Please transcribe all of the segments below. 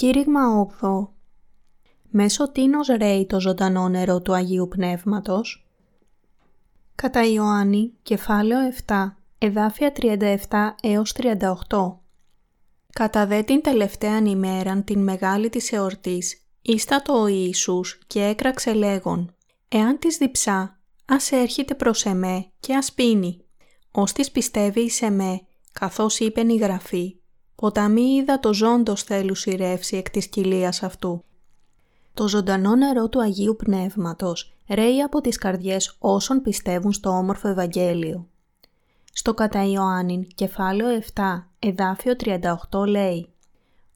Κήρυγμα 8. Μέσω τίνος ρέει το ζωντανό νερό του Αγίου Πνεύματος. Κατά Ιωάννη, κεφάλαιο 7, εδάφια 37 έως 38. Κατά δε την τελευταία ημέραν την μεγάλη της εορτής, ίστατο ο Ιησούς και έκραξε λέγον «Εάν της διψά, ας έρχεται προς εμέ και ας πίνει. Ως της πιστεύει εις εμέ, καθώς είπεν η Γραφή, ποταμί είδα το ζώντος θέλους σειρεύσει εκ της κοιλίας αυτού». Το ζωντανό νερό του Αγίου Πνεύματος ρέει από τις καρδιές όσων πιστεύουν στο όμορφο Ευαγγέλιο. Στο κατά Ιωάννην κεφάλαιο 7 εδάφιο 38 λέει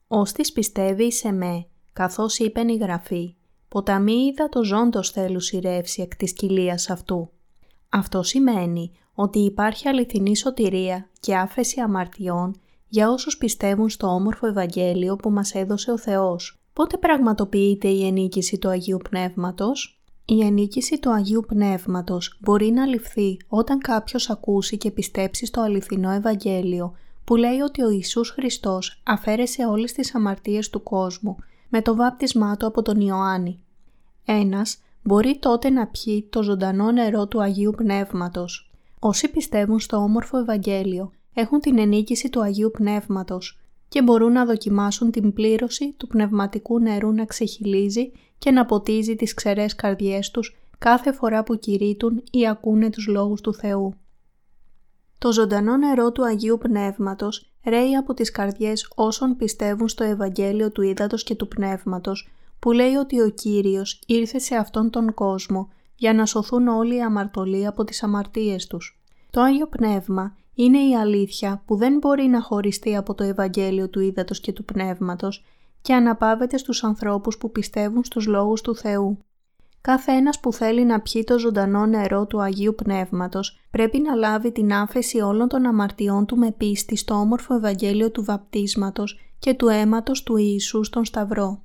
«Ως της πιστεύει σε με, καθώς είπεν η Γραφή, ποταμί είδα το ζώντος θέλους σειρεύσει εκ της κοιλίας αυτού». Αυτό σημαίνει ότι υπάρχει αληθινή σωτηρία και άφεση αμαρτιών για όσους πιστεύουν στο όμορφο Ευαγγέλιο που μας έδωσε ο Θεός. Πότε πραγματοποιείται η ενίκηση του Αγίου Πνεύματος; Η ενίκηση του Αγίου Πνεύματος μπορεί να ληφθεί όταν κάποιος ακούσει και πιστέψει στο αληθινό Ευαγγέλιο που λέει ότι ο Ιησούς Χριστός αφαίρεσε όλες τις αμαρτίες του κόσμου με το βάπτισμά του από τον Ιωάννη. Ένας μπορεί τότε να πιει το ζωντανό νερό του Αγίου Πνεύματος. Όσοι πιστεύουν στο όμορφο Ευαγγέλιο έχουν την ενίκηση του Αγίου Πνεύματος και μπορούν να δοκιμάσουν την πλήρωση του πνευματικού νερού να ξεχυλίζει και να ποτίζει τις ξερές καρδιές τους κάθε φορά που κηρύττουν ή ακούνε τους λόγους του Θεού. Το ζωντανό νερό του Αγίου Πνεύματος ρέει από τις καρδιές όσων πιστεύουν στο Ευαγγέλιο του Ήδατος και του Πνεύματος που λέει ότι ο Κύριος ήρθε σε αυτόν τον κόσμο για να σωθούν όλοι οι αμαρτωλοί από τις αμαρτίες τους. Το Άγιο Πνεύμα είναι η αλήθεια που δεν μπορεί να χωριστεί από το Ευαγγέλιο του Ήδατος και του Πνεύματος και αναπαύεται στους ανθρώπους που πιστεύουν στους λόγους του Θεού. Κάθε ένας που θέλει να πιει το ζωντανό νερό του Αγίου Πνεύματος πρέπει να λάβει την άφεση όλων των αμαρτιών του με πίστη στο όμορφο Ευαγγέλιο του βαπτίσματος και του αίματος του Ιησού στον Σταυρό.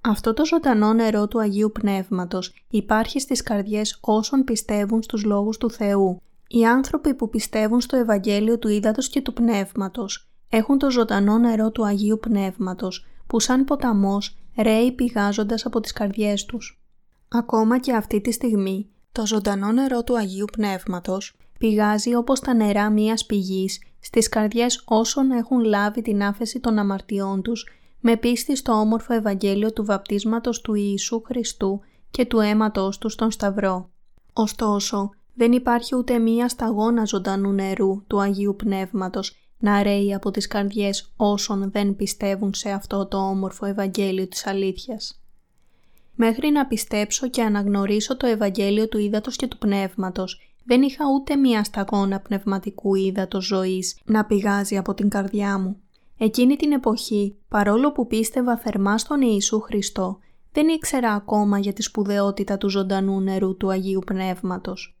Αυτό το ζωντανό νερό του Αγίου Πνεύματος υπάρχει στις καρδιές όσων πιστεύουν στους λόγους του Θεού. Οι άνθρωποι που πιστεύουν στο Ευαγγέλιο του Ήδατος και του Πνεύματος έχουν το ζωντανό νερό του Αγίου Πνεύματος που σαν ποταμός ρέει πηγάζοντας από τις καρδιές τους. Ακόμα και αυτή τη στιγμή, το ζωντανό νερό του Αγίου Πνεύματος πηγάζει όπως τα νερά μίας πηγής στις καρδιές όσων έχουν λάβει την άφεση των αμαρτιών τους με πίστη στο όμορφο Ευαγγέλιο του βαπτίσματος του Ιησού Χριστού και του αίματος του στον Σταυρό. Ωστόσο, δεν υπάρχει ούτε μία σταγόνα ζωντανού νερού του Αγίου Πνεύματος να ρέει από τις καρδιές όσων δεν πιστεύουν σε αυτό το όμορφο Ευαγγέλιο της αλήθειας. Μέχρι να πιστέψω και αναγνωρίσω το Ευαγγέλιο του Ήδατος και του Πνεύματος, δεν είχα ούτε μία σταγόνα πνευματικού ύδατος ζωής να πηγάζει από την καρδιά μου. Εκείνη την εποχή, παρόλο που πίστευα θερμά στον Ιησού Χριστό, δεν ήξερα ακόμα για τη σπουδαιότητα του ζωντανού νερού του Αγίου Πνεύματος.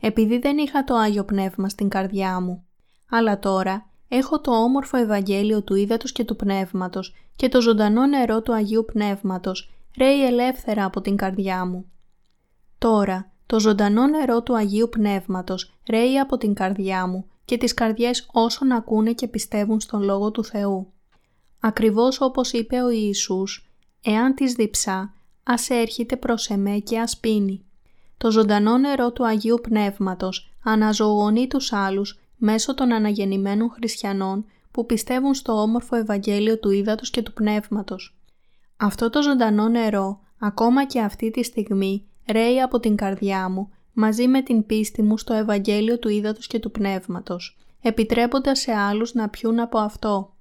Επειδή δεν είχα το Άγιο Πνεύμα στην καρδιά μου. Αλλά τώρα έχω το όμορφο Ευαγγέλιο του Ήδατος και του Πνεύματος και το ζωντανό νερό του Αγίου Πνεύματος ρέει ελεύθερα από την καρδιά μου. Τώρα, το ζωντανό νερό του Αγίου Πνεύματος ρέει από την καρδιά μου και τις καρδιές όσων ακούνε και πιστεύουν στον Λόγο του Θεού. Ακριβώς όπως είπε ο Ιησούς, «Εάν της διψά, ας έρχεται προς εμέ και ας πίνει». Το ζωντανό νερό του Αγίου Πνεύματος αναζωογονεί τους άλλους μέσω των αναγεννημένων χριστιανών που πιστεύουν στο όμορφο Ευαγγέλιο του Ήδατος και του Πνεύματος. Αυτό το ζωντανό νερό, ακόμα και αυτή τη στιγμή, ρέει από την καρδιά μου, μαζί με την πίστη μου στο Ευαγγέλιο του Ήδατος και του Πνεύματος, επιτρέποντας σε άλλους να πιούν από αυτό.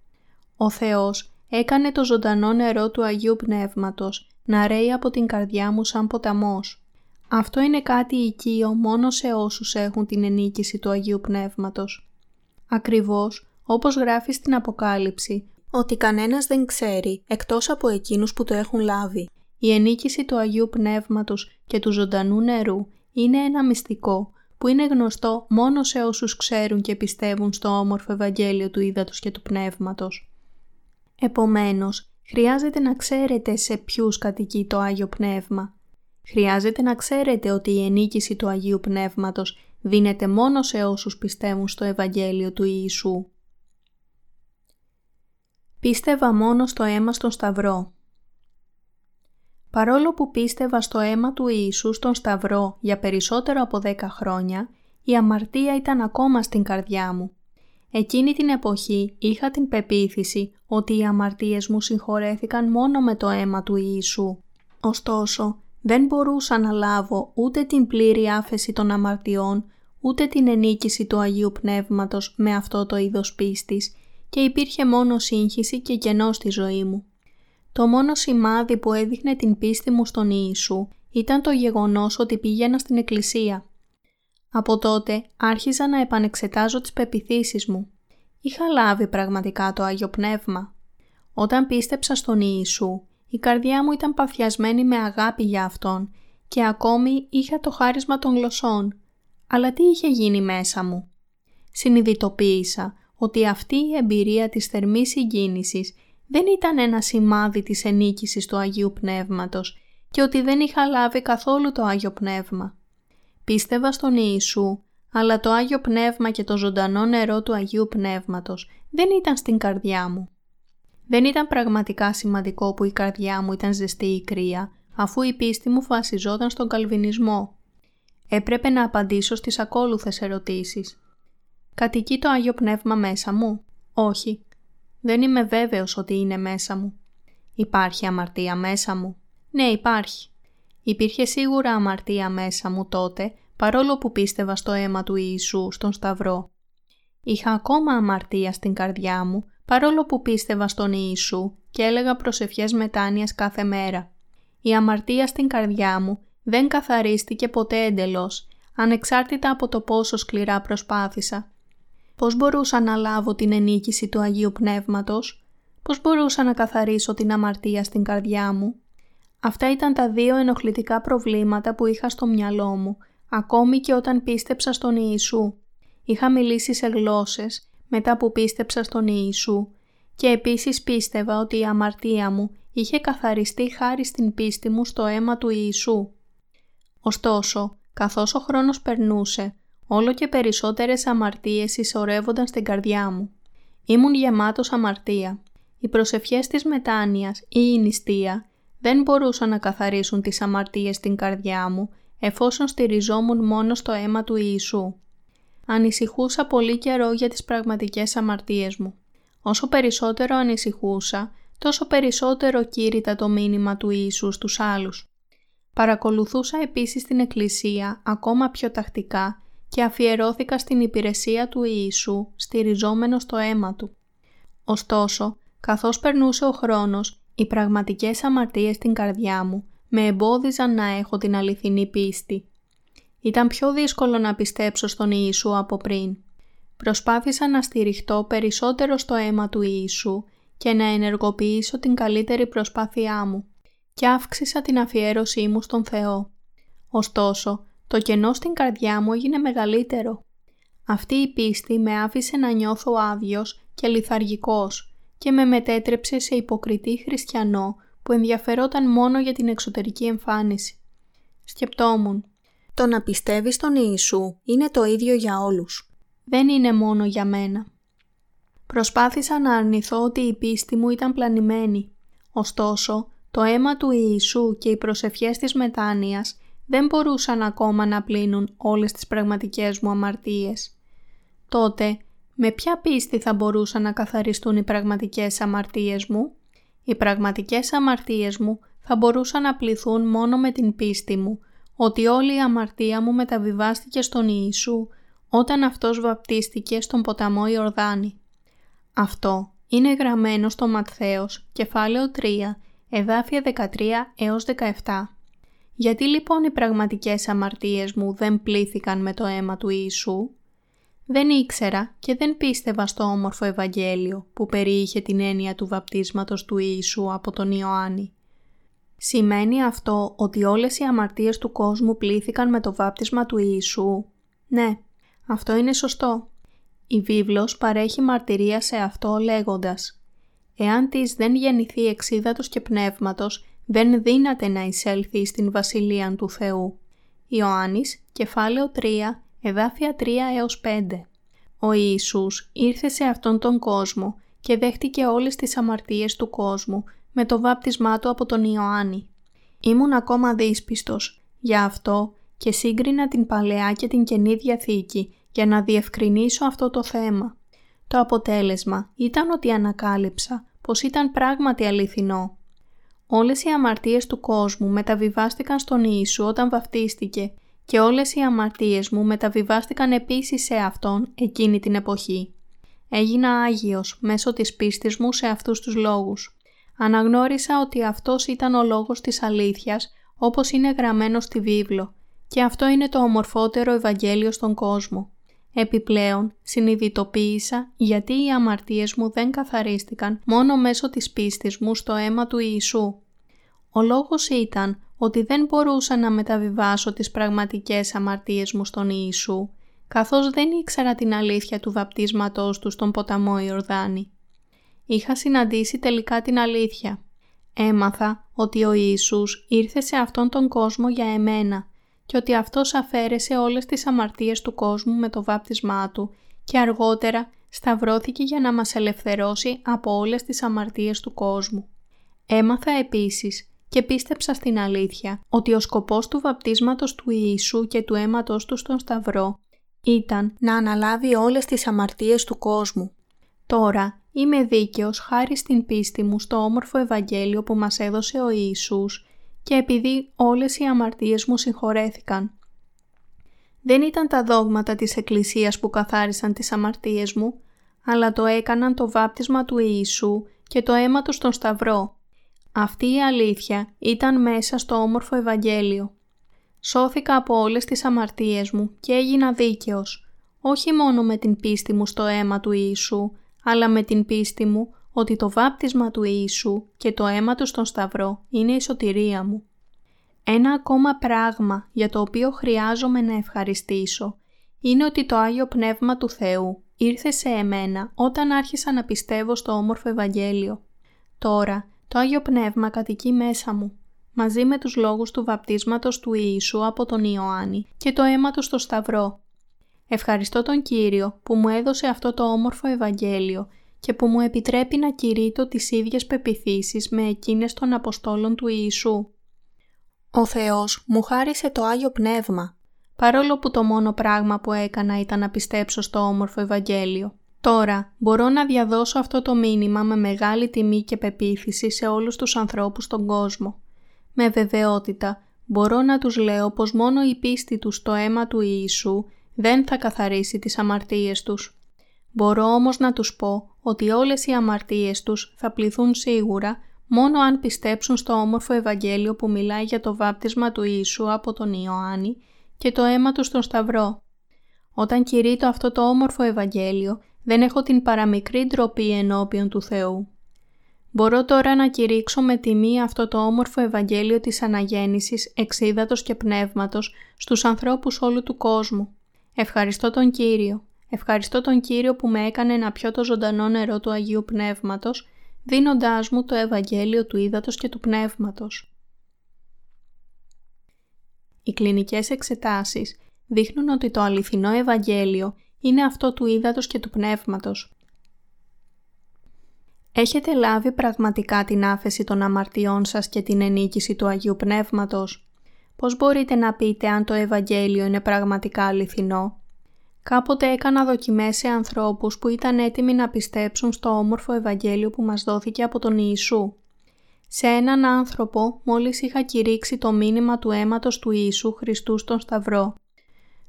Ο Θεός έκανε το ζωντανό νερό του Αγίου Πνεύματος να ρέει από την καρδιά μου σαν ποταμός. Αυτό είναι κάτι οικείο μόνο σε όσους έχουν την ενίκηση του Αγίου Πνεύματος. Ακριβώς, όπως γράφει στην Αποκάλυψη, ότι κανένας δεν ξέρει εκτός από εκείνους που το έχουν λάβει. Η ενίκηση του Αγίου Πνεύματος και του ζωντανού νερού είναι ένα μυστικό που είναι γνωστό μόνο σε όσους ξέρουν και πιστεύουν στο όμορφο Ευαγγέλιο του Ήδατος και του Πνεύματος. Επομένως, χρειάζεται να ξέρετε σε ποιους κατοικεί το Άγιο Πνεύμα. Χρειάζεται να ξέρετε ότι η ενίκηση του Αγίου Πνεύματος δίνεται μόνο σε όσους πιστεύουν στο Ευαγγέλιο του Ιησού. Πίστευα μόνο στο αίμα στον Σταυρό. Παρόλο που πίστευα στο αίμα του Ιησού στον Σταυρό για περισσότερο από δέκα χρόνια, η αμαρτία ήταν ακόμα στην καρδιά μου. Εκείνη την εποχή είχα την πεποίθηση ότι οι αμαρτίες μου συγχωρέθηκαν μόνο με το αίμα του Ιησού. Ωστόσο, δεν μπορούσα να λάβω ούτε την πλήρη άφεση των αμαρτιών, ούτε την ενίκηση του Αγίου Πνεύματος με αυτό το είδος πίστης και υπήρχε μόνο σύγχυση και κενό στη ζωή μου. Το μόνο σημάδι που έδειχνε την πίστη μου στον Ιησού ήταν το γεγονός ότι πήγαινα στην εκκλησία. Από τότε άρχιζα να επανεξετάζω τις πεπιθήσεις μου. Είχα λάβει πραγματικά το Άγιο Πνεύμα. Όταν πίστεψα στον Ιησού, η καρδιά μου ήταν παθιασμένη με αγάπη για Αυτόν και ακόμη είχα το χάρισμα των γλωσσών. Αλλά τι είχε γίνει μέσα μου; Συνειδητοποίησα ότι αυτή η εμπειρία της θερμής συγκίνησης δεν ήταν ένα σημάδι της ενίκησης του Αγίου Πνεύματος και ότι δεν είχα λάβει καθόλου το Άγιο Πνεύμα. Πίστευα στον Ιησού, αλλά το Άγιο Πνεύμα και το ζωντανό νερό του Αγίου Πνεύματος δεν ήταν στην καρδιά μου. Δεν ήταν πραγματικά σημαντικό που η καρδιά μου ήταν ζεστή ή κρύα, αφού η πίστη μου βασιζόταν στον καλβινισμό. Έπρεπε να απαντήσω στις ακόλουθες ερωτήσεις. Κατοικεί το Άγιο Πνεύμα μέσα μου; Όχι. Δεν είμαι βέβαιος ότι είναι μέσα μου. Υπάρχει αμαρτία μέσα μου; Ναι, υπάρχει. Υπήρχε σίγουρα αμαρτία μέσα μου τότε, παρόλο που πίστευα στο αίμα του Ιησού στον Σταυρό. Είχα ακόμα αμαρτία στην καρδιά μου, παρόλο που πίστευα στον Ιησού και έλεγα προσευχές μετάνοιας κάθε μέρα. Η αμαρτία στην καρδιά μου δεν καθαρίστηκε ποτέ εντελώς, ανεξάρτητα από το πόσο σκληρά προσπάθησα. Πώς μπορούσα να λάβω την ενίκηση του Αγίου Πνεύματος, πώς μπορούσα να καθαρίσω την αμαρτία στην καρδιά μου; Αυτά ήταν τα δύο ενοχλητικά προβλήματα που είχα στο μυαλό μου, ακόμη και όταν πίστεψα στον Ιησού. Είχα μιλήσει σε γλώσσες μετά που πίστεψα στον Ιησού και επίσης πίστευα ότι η αμαρτία μου είχε καθαριστεί χάρη στην πίστη μου στο αίμα του Ιησού. Ωστόσο, καθώς ο χρόνος περνούσε, όλο και περισσότερες αμαρτίες συσσωρεύονταν στην καρδιά μου. Ήμουν γεμάτος αμαρτία. Οι προσευχές της μετάνοιας ή η νηστεία δεν μπορούσαν να καθαρίσουν τις αμαρτίες στην καρδιά μου εφόσον στηριζόμουν μόνο στο αίμα του Ιησού. Ανησυχούσα πολύ καιρό για τις πραγματικές αμαρτίες μου. Όσο περισσότερο ανησυχούσα, τόσο περισσότερο κήρυτα το μήνυμα του Ιησούς στους άλλους. Παρακολουθούσα επίσης την Εκκλησία ακόμα πιο τακτικά και αφιερώθηκα στην υπηρεσία του Ιησού στηριζόμενος στο αίμα Του. Ωστόσο, καθώς περνούσε ο χρόνος, οι πραγματικές αμαρτίες στην καρδιά μου με εμπόδιζαν να έχω την αληθινή πίστη. Ήταν πιο δύσκολο να πιστέψω στον Ιησού από πριν. Προσπάθησα να στηριχτώ περισσότερο στο αίμα του Ιησού και να ενεργοποιήσω την καλύτερη προσπάθειά μου και αύξησα την αφιέρωσή μου στον Θεό. Ωστόσο, το κενό στην καρδιά μου έγινε μεγαλύτερο. Αυτή η πίστη με άφησε να νιώθω άδειος και λιθαργικός και με μετέτρεψε σε υποκριτή χριστιανό που ενδιαφερόταν μόνο για την εξωτερική εμφάνιση. Σκεπτόμουν, το να πιστεύεις στον Ιησού είναι το ίδιο για όλους. Δεν είναι μόνο για μένα. Προσπάθησα να αρνηθώ ότι η πίστη μου ήταν πλανημένη. Ωστόσο, το αίμα του Ιησού και οι προσευχές της μετάνοιας δεν μπορούσαν ακόμα να πλύνουν όλες τις πραγματικές μου αμαρτίες. Τότε, με ποια πίστη θα μπορούσαν να καθαριστούν οι πραγματικές αμαρτίες μου; Οι πραγματικές αμαρτίες μου θα μπορούσαν να πληθούν μόνο με την πίστη μου, ότι όλη η αμαρτία μου μεταβιβάστηκε στον Ιησού όταν Αυτός βαπτίστηκε στον ποταμό Ιορδάνη. Αυτό είναι γραμμένο στο Ματθαίος, κεφάλαιο 3, εδάφια 13 έως 17. Γιατί λοιπόν οι πραγματικές αμαρτίες μου δεν πλήθηκαν με το αίμα του Ιησού; Δεν ήξερα και δεν πίστευα στο όμορφο Ευαγγέλιο που περιείχε την έννοια του βαπτίσματος του Ιησού από τον Ιωάννη. Σημαίνει αυτό ότι όλες οι αμαρτίες του κόσμου πλήθηκαν με το βάπτισμα του Ιησού; Ναι, αυτό είναι σωστό. Η βίβλος παρέχει μαρτυρία σε αυτό λέγοντας «Εάν της δεν γεννηθεί εξίδατος και πνεύματος, δεν δύναται να εισέλθει στην Βασιλεία του Θεού». Ιωάννης, κεφάλαιο 3, εδάφια 3 έως 5. Ο Ιησούς ήρθε σε αυτόν τον κόσμο και δέχτηκε όλες τις αμαρτίες του κόσμου με το βάπτισμά του από τον Ιωάννη. Ήμουν ακόμα δύσπιστος, γι' αυτό και σύγκρινα την Παλαιά και την Καινή Διαθήκη για να διευκρινίσω αυτό το θέμα. Το αποτέλεσμα ήταν ότι ανακάλυψα πως ήταν πράγματι αληθινό. Όλες οι αμαρτίες του κόσμου μεταβιβάστηκαν στον Ιησού όταν βαφτίστηκε και όλες οι αμαρτίες μου μεταβιβάστηκαν επίσης σε Αυτόν εκείνη την εποχή. Έγινα Άγιος μέσω της πίστης μου σε αυτούς τους λόγους. Αναγνώρισα ότι αυτός ήταν ο λόγος της αλήθειας όπως είναι γραμμένο στη βίβλο και αυτό είναι το ομορφότερο Ευαγγέλιο στον κόσμο. Επιπλέον, συνειδητοποίησα γιατί οι αμαρτίες μου δεν καθαρίστηκαν μόνο μέσω της πίστης μου στο αίμα του Ιησού. Ο λόγος ήταν ότι δεν μπορούσα να μεταβιβάσω τις πραγματικές αμαρτίες μου στον Ιησού, καθώς δεν ήξερα την αλήθεια του βαπτίσματός του στον ποταμό Ιορδάνη. Είχα συναντήσει τελικά την αλήθεια. Έμαθα ότι ο Ιησούς ήρθε σε αυτόν τον κόσμο για εμένα και ότι Αυτός αφαίρεσε όλες τις αμαρτίες του κόσμου με το βάπτισμά Του και αργότερα σταυρώθηκε για να μας ελευθερώσει από όλες τις αμαρτίες του κόσμου. Έμαθα επίσης και πίστεψα στην αλήθεια ότι ο σκοπός του βαπτίσματος του Ιησού και του αίματος Του στον Σταυρό ήταν να αναλάβει όλες τις αμαρτίες του κόσμου. Τώρα είμαι δίκαιος χάρη στην πίστη μου στο όμορφο Ευαγγέλιο που μας έδωσε ο Ιησούς και επειδή όλες οι αμαρτίες μου συγχωρέθηκαν. Δεν ήταν τα δόγματα της Εκκλησίας που καθάρισαν τις αμαρτίες μου, αλλά το έκαναν το βάπτισμα του Ιησού και το αίμα του στον Σταυρό. Αυτή η αλήθεια ήταν μέσα στο όμορφο Ευαγγέλιο. Σώθηκα από όλες τις αμαρτίες μου και έγινα δίκαιος, όχι μόνο με την πίστη μου στο αίμα του Ιησού, αλλά με την πίστη μου ότι το βάπτισμα του Ιησού και το αίμα του στον Σταυρό είναι η σωτηρία μου. Ένα ακόμα πράγμα για το οποίο χρειάζομαι να ευχαριστήσω είναι ότι το Άγιο Πνεύμα του Θεού ήρθε σε εμένα όταν άρχισα να πιστεύω στο όμορφο Ευαγγέλιο. Τώρα το Άγιο Πνεύμα κατοικεί μέσα μου, μαζί με τους λόγους του βαπτίσματος του Ιησού από τον Ιωάννη και το αίμα του στο Σταυρό. Ευχαριστώ τον Κύριο που μου έδωσε αυτό το όμορφο Ευαγγέλιο και που μου επιτρέπει να κηρύττω τις ίδιες πεπιθήσεις με εκείνες των Αποστόλων του Ιησού. Ο Θεός μου χάρισε το Άγιο Πνεύμα, παρόλο που το μόνο πράγμα που έκανα ήταν να πιστέψω στο όμορφο Ευαγγέλιο. Τώρα μπορώ να διαδώσω αυτό το μήνυμα με μεγάλη τιμή και πεποίθηση σε όλους τους ανθρώπους στον κόσμο. Με βεβαιότητα μπορώ να τους λέω πως μόνο η πίστη τους στο αίμα του Ιησού δεν θα καθαρίσει τις αμαρτίες τους. Μπορώ όμως να τους πω ότι όλες οι αμαρτίες τους θα πληθούν σίγουρα μόνο αν πιστέψουν στο όμορφο Ευαγγέλιο που μιλάει για το βάπτισμα του Ιησού από τον Ιωάννη και το αίμα του στον Σταυρό. Όταν κηρύττω αυτό το όμορφο Ευαγγέλιο, δεν έχω την παραμικρή ντροπή ενώπιον του Θεού. Μπορώ τώρα να κηρύξω με τιμή αυτό το όμορφο Ευαγγέλιο της Αναγέννησης, εξίδατος και πνεύματος στους ανθρώπους όλου του κόσμου. Ευχαριστώ τον Κύριο. Ευχαριστώ τον Κύριο που με έκανε να πιω το ζωντανό νερό του Αγίου Πνεύματος, δίνοντάς μου το Ευαγγέλιο του Ήδατος και του Πνεύματος. Οι κλινικές εξετάσεις δείχνουν ότι το αληθινό Ευαγγέλιο είναι αυτό του Ήδατος και του Πνεύματος. Έχετε λάβει πραγματικά την άφεση των αμαρτιών σας και την ενίκηση του Αγίου Πνεύματος; Πώς μπορείτε να πείτε αν το Ευαγγέλιο είναι πραγματικά αληθινό; Κάποτε έκανα δοκιμές σε ανθρώπους που ήταν έτοιμοι να πιστέψουν στο όμορφο Ευαγγέλιο που μας δόθηκε από τον Ιησού. Σε έναν άνθρωπο μόλις είχα κηρύξει το μήνυμα του αίματος του Ιησού Χριστού στον Σταυρό.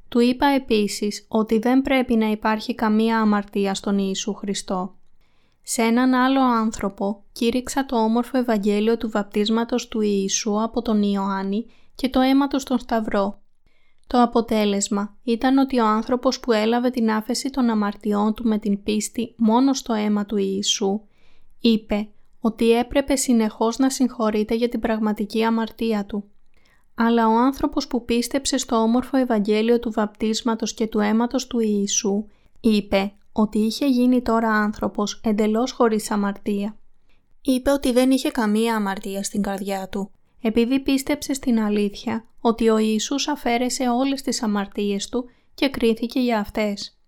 Του είπα επίσης ότι δεν πρέπει να υπάρχει καμία αμαρτία στον Ιησού Χριστό. Σε έναν άλλο άνθρωπο κήρυξα το όμορφο Ευαγγέλιο του βαπτίσματος του Ιησού από τον Ιωάννη και το αίμα του στον Σταυρό. Το αποτέλεσμα ήταν ότι ο άνθρωπος που έλαβε την άφεση των αμαρτιών του με την πίστη μόνο στο αίμα του Ιησού, είπε ότι έπρεπε συνεχώς να συγχωρείται για την πραγματική αμαρτία του. Αλλά ο άνθρωπος που πίστεψε στο όμορφο Ευαγγέλιο του βαπτίσματος και του αίματος του Ιησού, είπε ότι είχε γίνει τώρα άνθρωπος εντελώς χωρίς αμαρτία. Είπε ότι δεν είχε καμία αμαρτία στην καρδιά του επειδή πίστεψε στην αλήθεια ότι ο Ιησούς αφαίρεσε όλες τις αμαρτίες του και κρίθηκε για αυτές.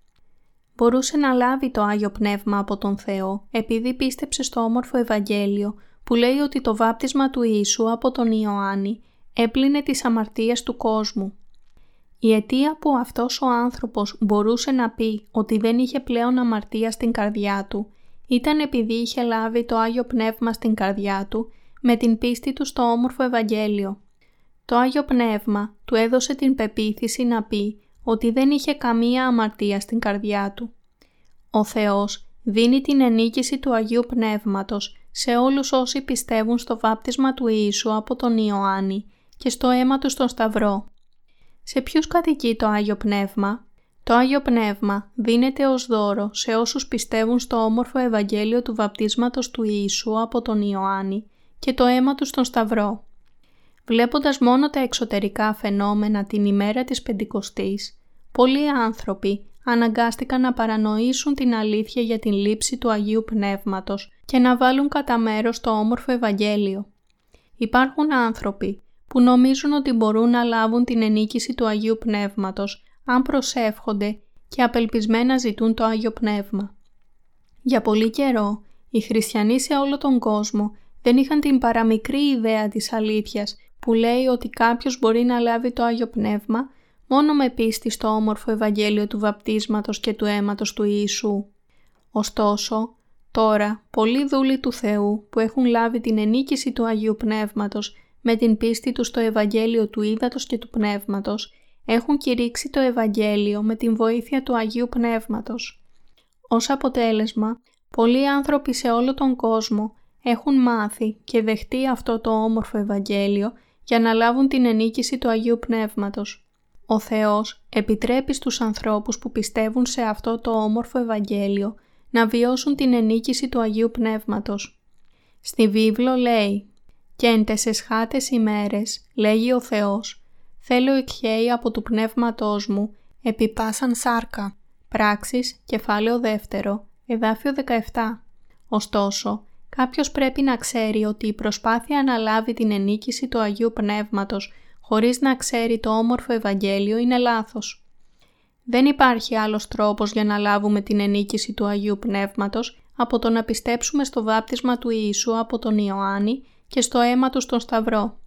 μπορούσε να λάβει το Άγιο Πνεύμα από τον Θεό επειδή πίστεψε στο όμορφο Ευαγγέλιο που λέει ότι το βάπτισμα του Ιησού από τον Ιωάννη έπλυνε τις αμαρτίες του κόσμου. Η αιτία που αυτός ο άνθρωπος μπορούσε να πει ότι δεν είχε πλέον αμαρτία στην καρδιά του ήταν επειδή είχε λάβει το Άγιο Πνεύμα στην καρδιά του με την πίστη του στο όμορφο Ευαγγέλιο. Το Άγιο Πνεύμα του έδωσε την πεποίθηση να πει ότι δεν είχε καμία αμαρτία στην καρδιά του. Ο Θεός δίνει την ενίκηση του Αγίου Πνεύματος σε όλους όσοι πιστεύουν στο βάπτισμα του Ιησού από τον Ιωάννη και στο αίμα του στον Σταυρό. Σε ποιους κατοικεί το Άγιο Πνεύμα; Το Άγιο Πνεύμα δίνεται ως δώρο σε όσους πιστεύουν στο όμορφο Ευαγγέλιο του βαπτίσματος του Ιησού από τον Ιωάννη και το αίμα του στον Σταυρό. Βλέποντας μόνο τα εξωτερικά φαινόμενα την ημέρα της Πεντηκοστής, πολλοί άνθρωποι αναγκάστηκαν να παρανοήσουν την αλήθεια για την λήψη του Αγίου Πνεύματος και να βάλουν κατά μέρος το όμορφο Ευαγγέλιο. Υπάρχουν άνθρωποι που νομίζουν ότι μπορούν να λάβουν την ενίκηση του Αγίου Πνεύματος αν προσεύχονται και απελπισμένα ζητούν το Άγιο Πνεύμα. Για πολύ καιρό, οι χριστιανοί σε όλο τον κόσμο δεν είχαν την παραμικρή ιδέα της αλήθειας που λέει ότι κάποιος μπορεί να λάβει το Άγιο Πνεύμα μόνο με πίστη στο όμορφο Ευαγγέλιο του βαπτίσματος και του αίματος του Ιησού. Ωστόσο, τώρα πολλοί δούλοι του Θεού που έχουν λάβει την ενίκηση του Αγίου Πνεύματος με την πίστη τους στο Ευαγγέλιο του Ήδατος και του Πνεύματος έχουν κηρύξει το Ευαγγέλιο με την βοήθεια του Αγίου Πνεύματος. Ως αποτέλεσμα, πολλοί άνθρωποι σε όλο τον κόσμο έχουν μάθει και δεχτεί αυτό το όμορφο Ευαγγέλιο για να λάβουν την ενίκηση του Αγίου Πνεύματος. Ο Θεός επιτρέπει στους ανθρώπους που πιστεύουν σε αυτό το όμορφο Ευαγγέλιο να βιώσουν την ενίκηση του Αγίου Πνεύματος. Στη βίβλο λέει «Και εν τεσσεσχάτες ημέρες, λέγει ο Θεός, θέλω εκχέει από του Πνεύματός μου, επί πάσαν σάρκα». Πράξεις, κεφάλαιο δεύτερο, εδάφιο 17. Ωστόσο, κάποιος πρέπει να ξέρει ότι η προσπάθεια να λάβει την ενίκηση του Αγίου Πνεύματος χωρίς να ξέρει το όμορφο Ευαγγέλιο είναι λάθος. Δεν υπάρχει άλλος τρόπος για να λάβουμε την ενίκηση του Αγίου Πνεύματος από το να πιστέψουμε στο βάπτισμα του Ιησού από τον Ιωάννη και στο αίμα του στον Σταυρό.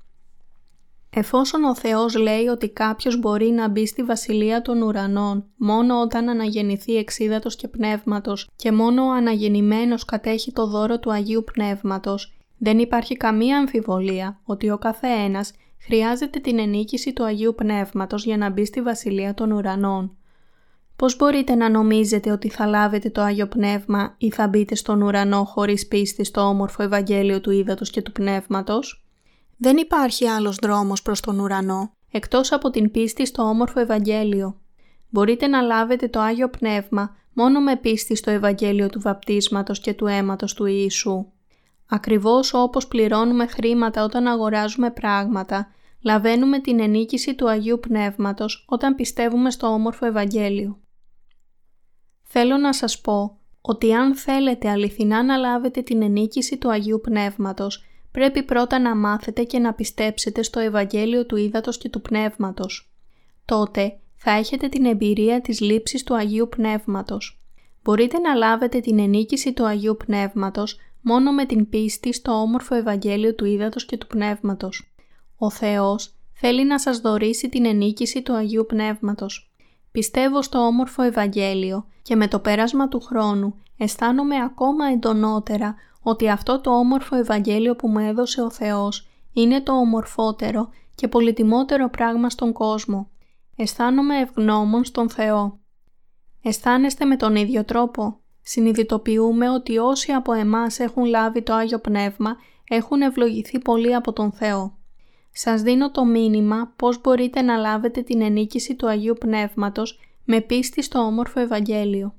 Εφόσον ο Θεός λέει ότι κάποιος μπορεί να μπει στη Βασιλεία των Ουρανών μόνο όταν αναγεννηθεί εξίδατος και πνεύματος και μόνο ο αναγεννημένος κατέχει το δώρο του Αγίου Πνεύματος, δεν υπάρχει καμία αμφιβολία ότι ο καθένας χρειάζεται την ενίκηση του Αγίου Πνεύματος για να μπει στη Βασιλεία των Ουρανών. Πώς μπορείτε να νομίζετε ότι θα λάβετε το Άγιο Πνεύμα ή θα μπείτε στον ουρανό χωρίς πίστη στο όμορφο Ευαγγέλιο του Ήδατος και του Πνεύματος; Δεν υπάρχει άλλος δρόμος προς τον ουρανό, εκτός από την πίστη στο όμορφο Ευαγγέλιο. Μπορείτε να λάβετε το Άγιο Πνεύμα μόνο με πίστη στο Ευαγγέλιο του βαπτίσματος και του αίματος του Ιησού. Ακριβώς όπως πληρώνουμε χρήματα όταν αγοράζουμε πράγματα, λαβαίνουμε την ενίκηση του Αγίου Πνεύματος όταν πιστεύουμε στο όμορφο Ευαγγέλιο. Θέλω να σας πω ότι αν θέλετε αληθινά να λάβετε την ενίκηση του Αγίου Πνεύματος, πρέπει πρώτα να μάθετε και να πιστέψετε στο Ευαγγέλιο του Ήδατος και του Πνεύματος. Τότε θα έχετε την εμπειρία της λήψης του Αγίου Πνεύματος. Μπορείτε να λάβετε την ενίκηση του Αγίου Πνεύματος μόνο με την πίστη στο όμορφο Ευαγγέλιο του Ήδατος και του Πνεύματος. Ο Θεός θέλει να σας δωρήσει την ενίκηση του Αγίου Πνεύματος. Πιστεύω στο όμορφο Ευαγγέλιο και με το πέρασμα του χρόνου αισθάνομαι ακόμα εντονότερα ότι αυτό το όμορφο Ευαγγέλιο που μου έδωσε ο Θεός είναι το ομορφότερο και πολυτιμότερο πράγμα στον κόσμο. Αισθάνομαι ευγνώμων στον Θεό. Αισθάνεστε με τον ίδιο τρόπο. Συνειδητοποιούμε ότι όσοι από εμάς έχουν λάβει το Άγιο Πνεύμα έχουν ευλογηθεί πολύ από τον Θεό. Σας δίνω το μήνυμα πώς μπορείτε να λάβετε την ενίκηση του Αγίου Πνεύματος με πίστη στο όμορφο Ευαγγέλιο.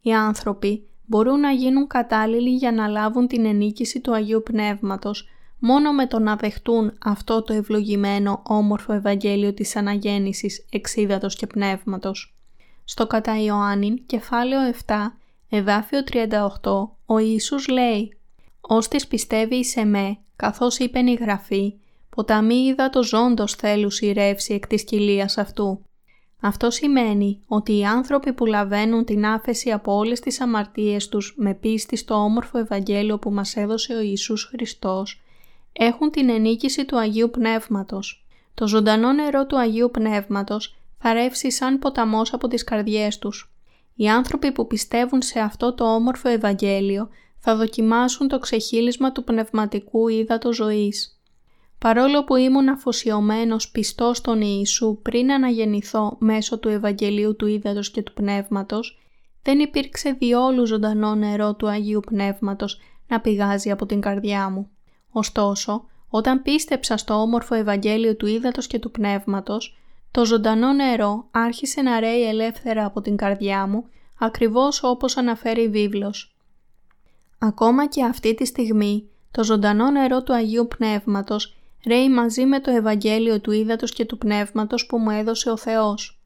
Οι άνθρωποι μπορούν να γίνουν κατάλληλοι για να λάβουν την ενίκηση του Αγίου Πνεύματος μόνο με το να δεχτούν αυτό το ευλογημένο όμορφο Ευαγγέλιο της Αναγέννησης εξίδατος και πνεύματος. Στο κατά Ιωάννην, κεφάλαιο 7, εδάφιο 38, ο Ιησούς λέει «Ώστις πιστεύει σε με, καθώς είπεν η Γραφή, ποταμί είδα το ζώντος θέλους η ρεύση εκ της κοιλίας αυτού». Αυτό σημαίνει ότι οι άνθρωποι που λαβαίνουν την άφεση από όλες τις αμαρτίες τους με πίστη στο όμορφο Ευαγγέλιο που μας έδωσε ο Ιησούς Χριστός έχουν την ενίκηση του Αγίου Πνεύματος. Το ζωντανό νερό του Αγίου Πνεύματος θα ρεύσει σαν ποταμός από τις καρδιές τους. Οι άνθρωποι που πιστεύουν σε αυτό το όμορφο Ευαγγέλιο θα δοκιμάσουν το ξεχύλισμα του πνευματικού ύδατος ζωής. Παρόλο που ήμουν αφοσιωμένος πιστός στον Ιησού πριν αναγεννηθώ μέσω του Ευαγγελίου του ύδατος και του Πνεύματος, δεν υπήρξε διόλου ζωντανό νερό του Αγίου Πνεύματος να πηγάζει από την καρδιά μου. Ωστόσο, όταν πίστεψα στο όμορφο Ευαγγέλιο του ύδατος και του Πνεύματος, το ζωντανό νερό άρχισε να ρέει ελεύθερα από την καρδιά μου, ακριβώς όπως αναφέρει η βίβλος. Ακόμα και αυτή τη στιγμή, το ζωντανό νερό του Αγίου Πνεύματος ρέει μαζί με το Ευαγγέλιο του Ήδατος και του Πνεύματος που μου έδωσε ο Θεός.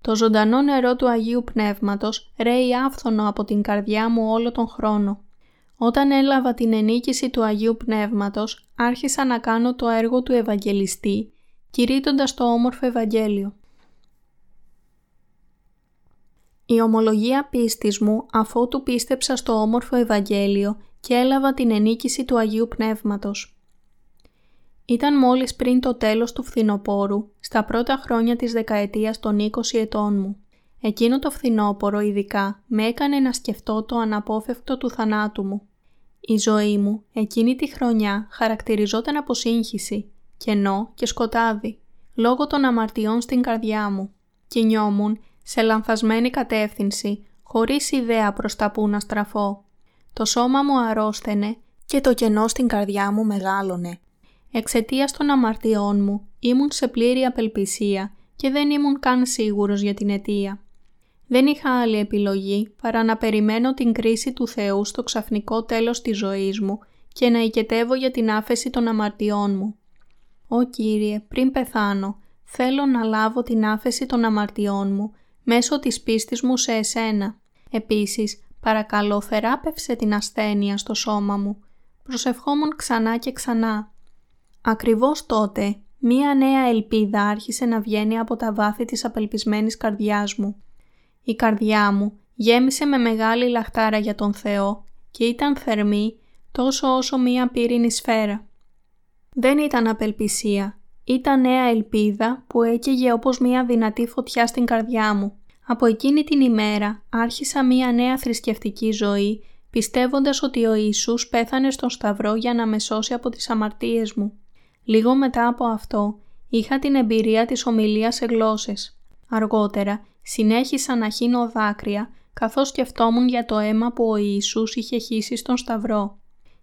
Το ζωντανό νερό του Αγίου Πνεύματος ρέει άφθονο από την καρδιά μου όλο τον χρόνο. Όταν έλαβα την ενίκηση του Αγίου Πνεύματος, άρχισα να κάνω το έργο του Ευαγγελιστή, κηρύττοντας το όμορφο Ευαγγέλιο. Η ομολογία πίστης μου αφότου πίστεψα στο όμορφο Ευαγγέλιο και έλαβα την ενίκηση του Αγίου Πνεύματος. Ήταν μόλις πριν το τέλος του φθινοπόρου, στα πρώτα χρόνια της δεκαετίας των 20 ετών μου. Εκείνο το φθινόπωρο ειδικά με έκανε να σκεφτώ το αναπόφευκτο του θανάτου μου. Η ζωή μου εκείνη τη χρονιά χαρακτηριζόταν από σύγχυση, κενό και σκοτάδι, λόγω των αμαρτιών στην καρδιά μου. Κινιόμουν σε λανθασμένη κατεύθυνση, χωρίς ιδέα προς τα που να στραφώ. Το σώμα μου αρρώστενε και το κενό στην καρδιά μου μεγάλωνε. Εξαιτίας των αμαρτιών μου ήμουν σε πλήρη απελπισία και δεν ήμουν καν σίγουρος για την αιτία. Δεν είχα άλλη επιλογή παρά να περιμένω την κρίση του Θεού στο ξαφνικό τέλος της ζωής μου και να οικετεύω για την άφεση των αμαρτιών μου. «Ω Κύριε, πριν πεθάνω, θέλω να λάβω την άφεση των αμαρτιών μου μέσω της πίστης μου σε Εσένα. Επίσης, παρακαλώ θεράπευσε την ασθένεια στο σώμα μου. Προσευχόμουν ξανά και ξανά. Ακριβώς τότε, μία νέα ελπίδα άρχισε να βγαίνει από τα βάθη της απελπισμένης καρδιάς μου. Η καρδιά μου γέμισε με μεγάλη λαχτάρα για τον Θεό και ήταν θερμή τόσο όσο μία πύρινη σφαίρα. Δεν ήταν απελπισία, ήταν νέα ελπίδα που έκαιγε όπως μία δυνατή φωτιά στην καρδιά μου. Από εκείνη την ημέρα άρχισα μία νέα θρησκευτική ζωή πιστεύοντας ότι ο Ιησούς πέθανε στον Σταυρό για να με σώσει από τις αμαρτίες μου. Λίγο μετά από αυτό είχα την εμπειρία της ομιλίας σε γλώσσες. Αργότερα συνέχισα να χύνω δάκρυα καθώς σκεφτόμουν για το αίμα που ο Ιησούς είχε χύσει στον Σταυρό.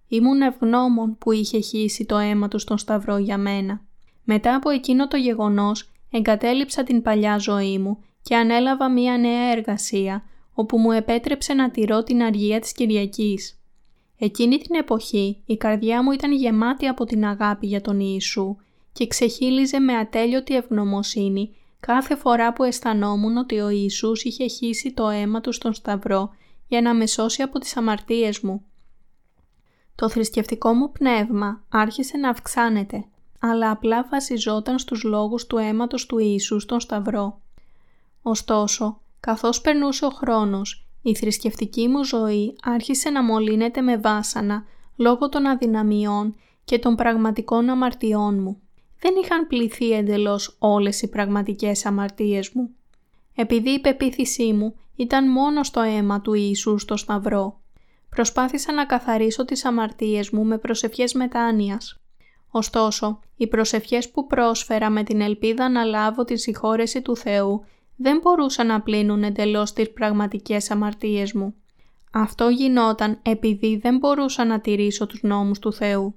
Ήμουν ευγνώμων που είχε χύσει το αίμα του στον Σταυρό για μένα. Μετά από εκείνο το γεγονός εγκατέλειψα την παλιά ζωή μου και ανέλαβα μία νέα εργασία όπου μου επέτρεψε να τηρώ την αργία της Κυριακής. Εκείνη την εποχή η καρδιά μου ήταν γεμάτη από την αγάπη για τον Ιησού και ξεχύλιζε με ατέλειωτη ευγνωμοσύνη κάθε φορά που αισθανόμουν ότι ο Ιησούς είχε χύσει το αίμα του στον Σταυρό για να με σώσει από τις αμαρτίες μου. Το θρησκευτικό μου πνεύμα άρχισε να αυξάνεται, αλλά απλά βασιζόταν στους λόγους του αίματος του Ιησού στον Σταυρό. Ωστόσο, καθώς περνούσε ο χρόνος η θρησκευτική μου ζωή άρχισε να μολύνεται με βάσανα λόγω των αδυναμιών και των πραγματικών αμαρτιών μου. Δεν είχαν πληθεί εντελώς όλες οι πραγματικές αμαρτίες μου. Επειδή η πεποίθησή μου ήταν μόνο στο αίμα του Ιησού στο Σταυρό, προσπάθησα να καθαρίσω τις αμαρτίες μου με προσευχές μετάνοιας. Ωστόσο, οι προσευχές που πρόσφερα με την ελπίδα να λάβω τη συγχώρεση του Θεού δεν μπορούσαν να πλύνουν εντελώς τις πραγματικές αμαρτίες μου. Αυτό γινόταν επειδή δεν μπορούσα να τηρήσω τους νόμους του Θεού.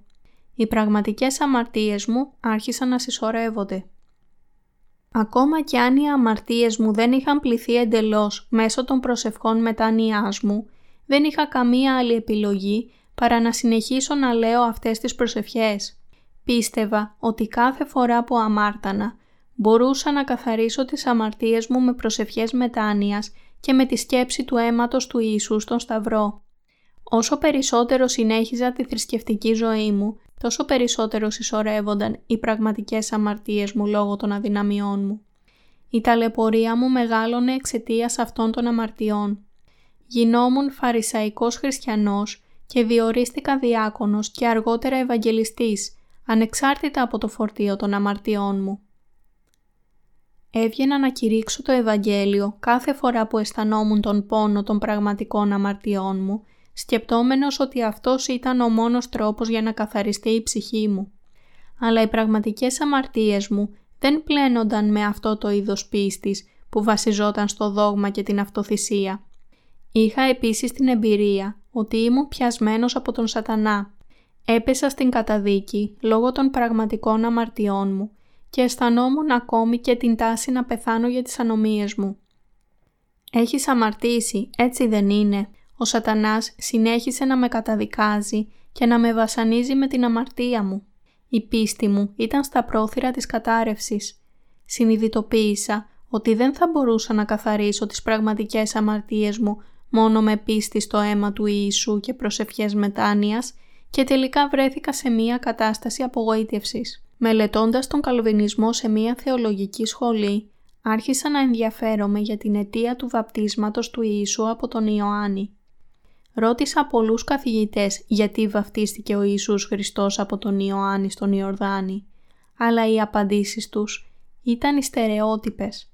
Οι πραγματικές αμαρτίες μου άρχισαν να συσσωρεύονται. Ακόμα κι αν οι αμαρτίες μου δεν είχαν πληθεί εντελώς μέσω των προσευχών μετάνοιάς μου, δεν είχα καμία άλλη επιλογή παρά να συνεχίσω να λέω αυτές τις προσευχές. Πίστευα ότι κάθε φορά που αμάρτανα μπορούσα να καθαρίσω τις αμαρτίες μου με προσευχές μετάνοιας και με τη σκέψη του αίματος του Ιησού στον Σταυρό. Όσο περισσότερο συνέχιζα τη θρησκευτική ζωή μου, τόσο περισσότερο συσσωρεύονταν οι πραγματικές αμαρτίες μου λόγω των αδυναμιών μου. η ταλαιπωρία μου μεγάλωνε εξαιτίας αυτών των αμαρτιών. Γινόμουν φαρισαϊκός χριστιανός και διορίστηκα διάκονος και αργότερα Ευαγγελιστής, ανεξάρτητα από το φορτίο των αμαρτιών μου. Έβγαινα να κηρύξω το Ευαγγέλιο κάθε φορά που αισθανόμουν τον πόνο των πραγματικών αμαρτιών μου, σκεπτόμενος ότι αυτός ήταν ο μόνος τρόπος για να καθαριστεί η ψυχή μου. Αλλά οι πραγματικές αμαρτίες μου δεν πλένονταν με αυτό το είδος πίστης που βασιζόταν στο δόγμα και την αυτοθυσία. Είχα επίσης την εμπειρία ότι ήμουν πιασμένος από τον σατανά. Έπεσα στην καταδίκη λόγω των πραγματικών αμαρτιών μου και αισθανόμουν ακόμη και την τάση να πεθάνω για τις ανομίες μου. «Έχεις αμαρτήσει, έτσι δεν είναι», ο σατανάς συνέχισε να με καταδικάζει και να με βασανίζει με την αμαρτία μου. Η πίστη μου ήταν στα πρόθυρα της κατάρρευσης. Συνειδητοποίησα ότι δεν θα μπορούσα να καθαρίσω τις πραγματικές αμαρτίες μου μόνο με πίστη στο αίμα του Ιησού και προσευχές μετάνοιας και τελικά βρέθηκα σε μία κατάσταση απογοήτευσης. Μελετώντας τον καλβινισμό σε μία θεολογική σχολή, άρχισα να ενδιαφέρομαι για την αιτία του βαπτίσματος του Ιησού από τον Ιωάννη. Ρώτησα πολλούς καθηγητές γιατί βαφτίστηκε ο Ιησούς Χριστός από τον Ιωάννη στον Ιορδάνη, αλλά οι απαντήσεις τους ήταν στερεότυπες.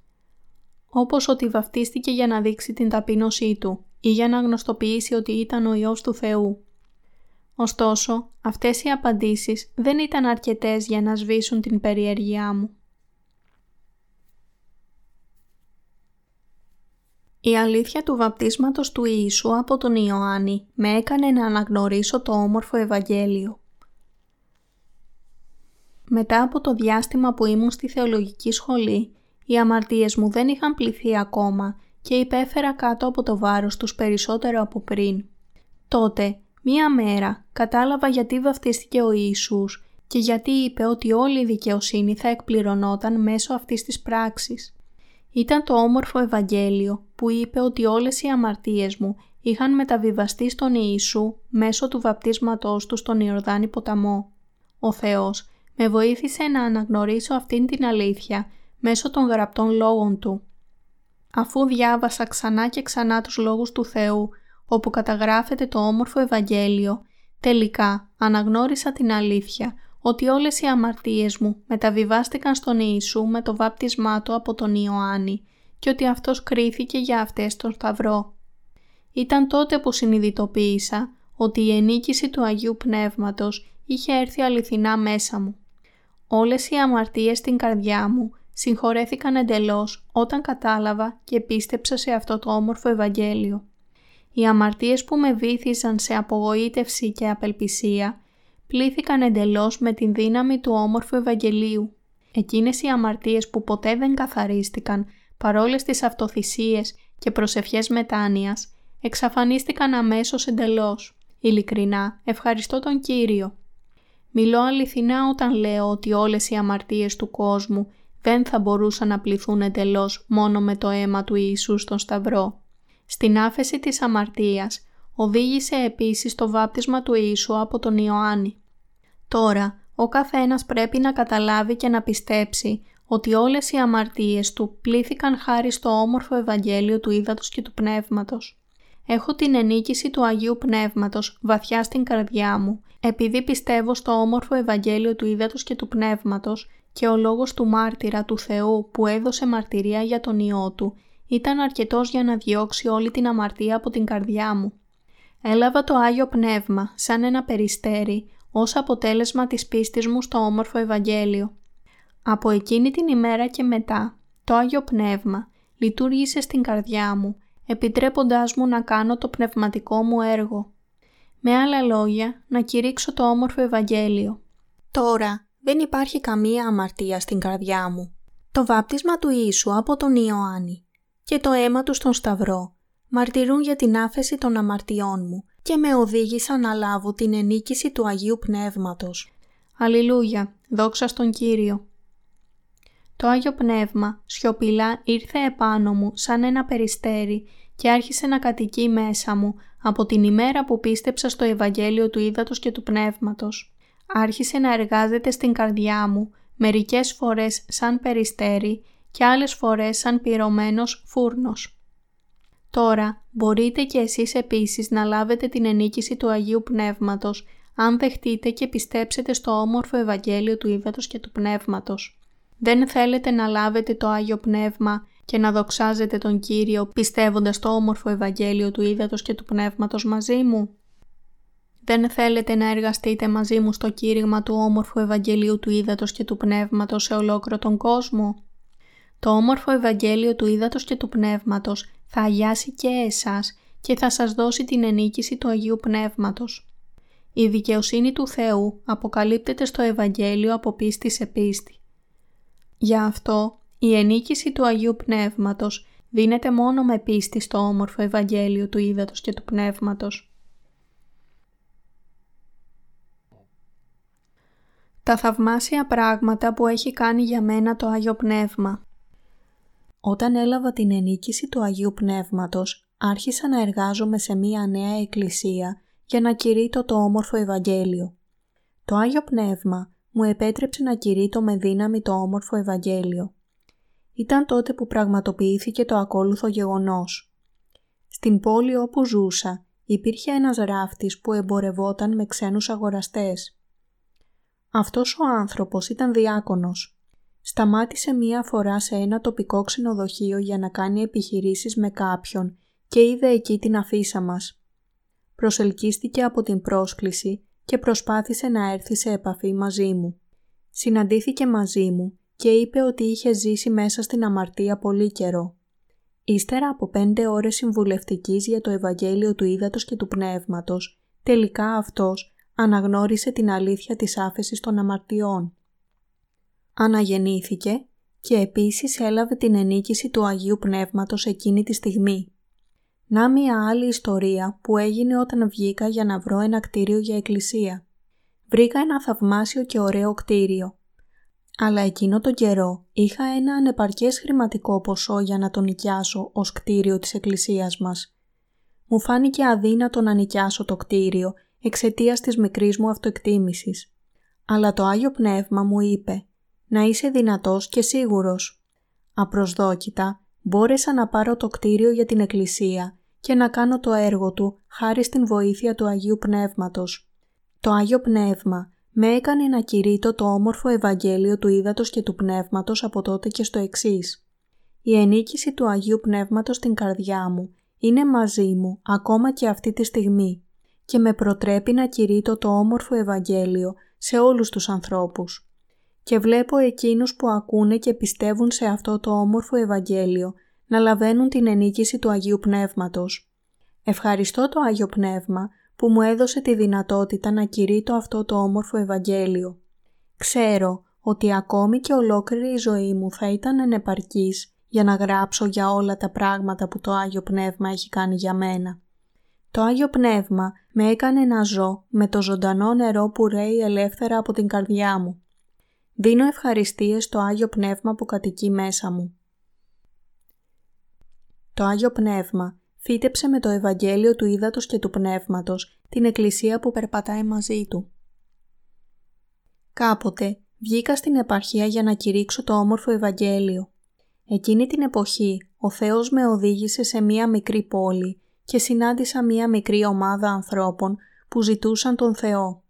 Όπως ότι βαφτίστηκε για να δείξει την ταπείνωσή του ή για να γνωστοποιήσει ότι ήταν ο Υιός του Θεού. Ωστόσο, αυτές οι απαντήσεις δεν ήταν αρκετές για να σβήσουν την περιέργειά μου. Η αλήθεια του βαπτίσματος του Ιησού από τον Ιωάννη με έκανε να αναγνωρίσω το όμορφο Ευαγγέλιο. Μετά από το διάστημα που ήμουν στη θεολογική σχολή, οι αμαρτίες μου δεν είχαν πληθεί ακόμα και υπέφερα κάτω από το βάρος τους περισσότερο από πριν. Τότε, μία μέρα, κατάλαβα γιατί βαφτίστηκε ο Ιησούς και γιατί είπε ότι όλη η δικαιοσύνη θα εκπληρωνόταν μέσω αυτής της πράξης. Ήταν το όμορφο Ευαγγέλιο που είπε ότι όλες οι αμαρτίες μου είχαν μεταβιβαστεί στον Ιησού μέσω του βαπτίσματός του στον Ιορδάνη ποταμό. Ο Θεός με βοήθησε να αναγνωρίσω αυτήν την αλήθεια μέσω των γραπτών λόγων Του. Αφού διάβασα ξανά και ξανά τους λόγους του Θεού, όπου καταγράφεται το όμορφο Ευαγγέλιο, τελικά αναγνώρισα την αλήθεια ότι όλες οι αμαρτίες μου μεταβιβάστηκαν στον Ιησού με το βάπτισμά του από τον Ιωάννη και ότι αυτός κρίθηκε για αυτές τον Σταυρό. Ήταν τότε που συνειδητοποίησα ότι η ενίκηση του Αγίου Πνεύματος είχε έρθει αληθινά μέσα μου. Όλες οι αμαρτίες στην καρδιά μου συγχωρέθηκαν εντελώς όταν κατάλαβα και πίστεψα σε αυτό το όμορφο Ευαγγέλιο. Οι αμαρτίες που με βήθησαν σε απογοήτευση και απελπισία πλήθηκαν εντελώς με την δύναμη του όμορφου Ευαγγελίου. Εκείνες οι αμαρτίες που ποτέ δεν καθαρίστηκαν παρόλες τις αυτοθυσίες και προσευχές μετάνοιας, εξαφανίστηκαν αμέσως εντελώς. Ειλικρινά, ευχαριστώ τον Κύριο. Μιλώ αληθινά όταν λέω ότι όλες οι αμαρτίες του κόσμου δεν θα μπορούσαν να πληθούν εντελώς μόνο με το αίμα του Ιησού στον Σταυρό. Στην άφεση της αμαρτίας οδήγησε επίσης το βάπτισμα του Ιησού από τον Ιωάννη. Τώρα, ο καθένας πρέπει να καταλάβει και να πιστέψει ότι όλες οι αμαρτίες του πλήθηκαν χάρη στο όμορφο Ευαγγέλιο του Ήδατος και του Πνεύματος. Έχω την ενίκηση του Αγίου Πνεύματος βαθιά στην καρδιά μου, επειδή πιστεύω στο όμορφο Ευαγγέλιο του Ήδατος και του Πνεύματος και ο λόγος του μάρτυρα του Θεού που έδωσε μαρτυρία για τον Υιό Του ήταν αρκετός για να διώξει όλη την αμαρτία από την καρδιά μου. Έλαβα το Άγιο Πνεύμα σαν ένα περιστέρι ως αποτέλεσμα της πίστης μου στο όμορφο Ευαγγέλιο. Από εκείνη την ημέρα και μετά, το Άγιο Πνεύμα λειτουργήσε στην καρδιά μου, επιτρέποντάς μου να κάνω το πνευματικό μου έργο. Με άλλα λόγια, να κηρύξω το όμορφο Ευαγγέλιο. Τώρα, δεν υπάρχει καμία αμαρτία στην καρδιά μου. Το βάπτισμα του Ιησού από τον Ιωάννη και το αίμα τους στον Σταυρό μαρτυρούν για την άφεση των αμαρτιών μου και με οδήγησαν να λάβω την ενίκηση του Αγίου Πνεύματος. Αλληλούια, δόξα στον Κύριο. Το Άγιο Πνεύμα σιωπηλά ήρθε επάνω μου σαν ένα περιστέρι και άρχισε να κατοικεί μέσα μου από την ημέρα που πίστεψα στο Ευαγγέλιο του Ήδατος και του Πνεύματος. Άρχισε να εργάζεται στην καρδιά μου, μερικές φορές σαν περιστέρι και άλλες φορές σαν πυρωμένος φούρνος. Τώρα μπορείτε και εσείς επίσης να λάβετε την ενίκηση του Αγίου Πνεύματος αν δεχτείτε και πιστέψετε στο όμορφο Ευαγγέλιο του Ήδατος και του Πνεύματος. Δεν θέλετε να λάβετε το Άγιο Πνεύμα και να δοξάζετε τον Κύριο πιστεύοντας το όμορφο Ευαγγέλιο του Ήδατος και του Πνεύματος μαζί μου; Δεν θέλετε να εργαστείτε μαζί μου στο κήρυγμα του όμορφου Ευαγγελίου του Ήδατος και του Πνεύματος σε ολόκληρο τον κόσμο; Το όμορφο Ευαγγέλιο του Ήδατος και του Πνεύματος θα αγιάσει και εσάς και θα σας δώσει την ενίκηση του Αγίου Πνεύματος. Η δικαιοσύνη του Θεού αποκαλύπτεται στο Ευαγγέλιο από πίστη σε πίστη. Γι' αυτό η ενίκηση του Αγίου Πνεύματος δίνεται μόνο με πίστη στο όμορφο Ευαγγέλιο του Ήδατος και του Πνεύματος. Τα θαυμάσια πράγματα που έχει κάνει για μένα το Άγιο Πνεύμα Όταν έλαβα την ενίκηση του Αγίου Πνεύματος, άρχισα να εργάζομαι σε μία νέα εκκλησία για να κηρύττω το όμορφο Ευαγγέλιο. Το Άγιο Πνεύμα μου επέτρεψε να κηρύττω με δύναμη το όμορφο Ευαγγέλιο. Ήταν τότε που πραγματοποιήθηκε το ακόλουθο γεγονός. Στην πόλη όπου ζούσα υπήρχε ένας ράφτης που εμπορευόταν με ξένους αγοραστές. Αυτός ο άνθρωπος ήταν διάκονος. Σταμάτησε μία φορά σε ένα τοπικό ξενοδοχείο για να κάνει επιχειρήσεις με κάποιον και είδε εκεί την αφίσα μας. Προσελκύστηκε από την πρόσκληση και προσπάθησε να έρθει σε επαφή μαζί μου. Συναντήθηκε μαζί μου και είπε ότι είχε ζήσει μέσα στην αμαρτία πολύ καιρό. Ύστερα από πέντε ώρες συμβουλευτικής για το Ευαγγέλιο του Ήδατος και του Πνεύματος, τελικά αυτός αναγνώρισε την αλήθεια της άφεσης των αμαρτιών. Αναγεννήθηκε και επίσης έλαβε την ενίκηση του Αγίου Πνεύματος εκείνη τη στιγμή. Να μια άλλη ιστορία που έγινε όταν βγήκα για να βρω ένα κτίριο για εκκλησία. Βρήκα ένα θαυμάσιο και ωραίο κτίριο. Αλλά εκείνο τον καιρό είχα ένα ανεπαρκές χρηματικό ποσό για να τον νοικιάσω ως κτίριο της εκκλησίας μας. Μου φάνηκε αδύνατο να νοικιάσω το κτίριο εξαιτίας της μικρής μου αυτοεκτίμησης. Αλλά το Άγιο Πνεύμα μου είπε «Να είσαι δυνατός και σίγουρος». Απροσδόκητα μπόρεσα να πάρω το κτίριο για την εκκλησία και να κάνω το έργο του χάρη στην βοήθεια του Αγίου Πνεύματος. Το Άγιο Πνεύμα με έκανε να κηρύττω το όμορφο Ευαγγέλιο του Ήδατος και του Πνεύματος από τότε και στο εξής. Η ενίκηση του Αγίου Πνεύματος στην καρδιά μου είναι μαζί μου ακόμα και αυτή τη στιγμή και με προτρέπει να κηρύττω το όμορφο Ευαγγέλιο σε όλους τους ανθρώπους. Και βλέπω εκείνους που ακούνε και πιστεύουν σε αυτό το όμορφο Ευαγγέλιο να λαβαίνουν την ενίκηση του Αγίου Πνεύματος. Ευχαριστώ το Άγιο Πνεύμα που μου έδωσε τη δυνατότητα να κηρύττω αυτό το όμορφο Ευαγγέλιο. Ξέρω ότι ακόμη και ολόκληρη η ζωή μου θα ήταν ανεπαρκής για να γράψω για όλα τα πράγματα που το Άγιο Πνεύμα έχει κάνει για μένα. Το Άγιο Πνεύμα με έκανε να ζω με το ζωντανό νερό που ρέει ελεύθερα από την καρδιά μου. Δίνω ευχαριστίες στο Άγιο Πνεύμα που κατοικεί μέσα μου. Το Άγιο Πνεύμα φύτεψε με το Ευαγγέλιο του Ήδατος και του Πνεύματος την Εκκλησία που περπατάει μαζί του. Κάποτε βγήκα στην επαρχία για να κηρύξω το όμορφο Ευαγγέλιο. Εκείνη την εποχή ο Θεός με οδήγησε σε μία μικρή πόλη και συνάντησα μία μικρή ομάδα ανθρώπων που ζητούσαν τον Θεό.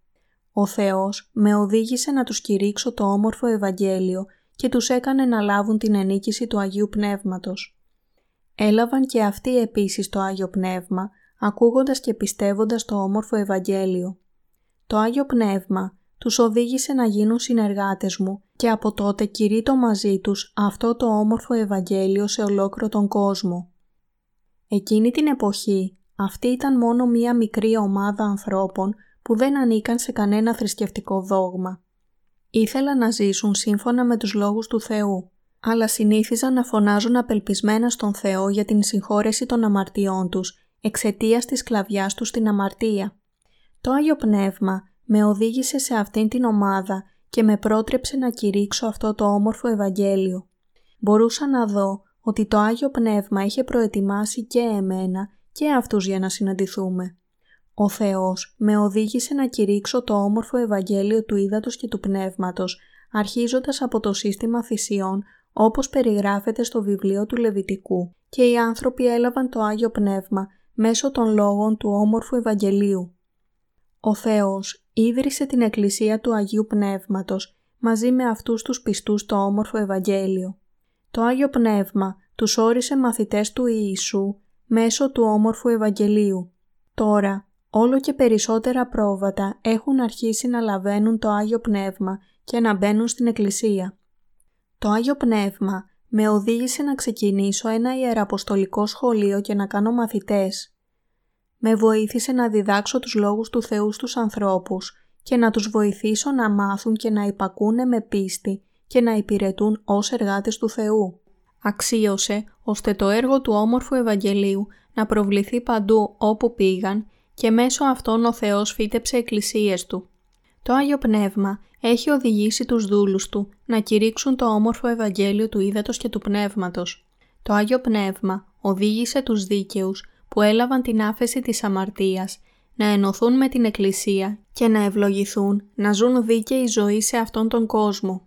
Ο Θεός με οδήγησε να τους κηρύξω το όμορφο Ευαγγέλιο και τους έκανε να λάβουν την ενίκηση του Αγίου Πνεύματος. Έλαβαν και αυτοί επίσης το Άγιο Πνεύμα, ακούγοντας και πιστεύοντας το όμορφο Ευαγγέλιο. Το Άγιο Πνεύμα τους οδήγησε να γίνουν συνεργάτες μου και από τότε κηρύττω μαζί τους αυτό το όμορφο Ευαγγέλιο σε ολόκληρο τον κόσμο. Εκείνη την εποχή αυτή ήταν μόνο μία μικρή ομάδα ανθρώπων που δεν ανήκαν σε κανένα θρησκευτικό δόγμα. Ήθελαν να ζήσουν σύμφωνα με τους λόγους του Θεού αλλά συνήθιζαν να φωνάζουν απελπισμένα στον Θεό για την συγχώρεση των αμαρτιών τους εξαιτίας της σκλαβιάς τους στην αμαρτία. Το Άγιο Πνεύμα με οδήγησε σε αυτήν την ομάδα και με πρότρεψε να κηρύξω αυτό το όμορφο Ευαγγέλιο. Μπορούσα να δω ότι το Άγιο Πνεύμα είχε προετοιμάσει και εμένα και αυτούς για να συναντηθούμε. Ο Θεός με οδήγησε να κηρύξω το όμορφο Ευαγγέλιο του Ήδατος και του Πνεύματος, αρχίζοντας από το σύστημα θυσιών όπως περιγράφεται στο βιβλίο του Λεβιτικού και οι άνθρωποι έλαβαν το Άγιο Πνεύμα μέσω των λόγων του όμορφου Ευαγγελίου. Ο Θεός ίδρυσε την Εκκλησία του Αγίου Πνεύματος μαζί με αυτούς τους πιστούς το όμορφο Ευαγγέλιο. Το Άγιο Πνεύμα τους όρισε μαθητές του Ιησού μέσω του όμορφου Ευαγγελίου. Τώρα, όλο και περισσότερα πρόβατα έχουν αρχίσει να λαβαίνουν το Άγιο Πνεύμα και να μπαίνουν στην Εκκλησία. Το Άγιο Πνεύμα με οδήγησε να ξεκινήσω ένα ιεραποστολικό σχολείο και να κάνω μαθητές. Με βοήθησε να διδάξω τους λόγους του Θεού στους ανθρώπους και να τους βοηθήσω να μάθουν και να υπακούνε με πίστη και να υπηρετούν ως εργάτες του Θεού. Αξίωσε ώστε το έργο του όμορφου Ευαγγελίου να προβληθεί παντού όπου πήγαν και μέσω αυτών ο Θεός φύτεψε εκκλησίες Του. Το Άγιο Πνεύμα έχει οδηγήσει τους δούλους Του να κηρύξουν το όμορφο Ευαγγέλιο του Ήδατος και του Πνεύματος. Το Άγιο Πνεύμα οδήγησε τους δίκαιους που έλαβαν την άφεση της αμαρτίας να ενωθούν με την Εκκλησία και να ευλογηθούν να ζουν δίκαιη ζωή σε αυτόν τον κόσμο.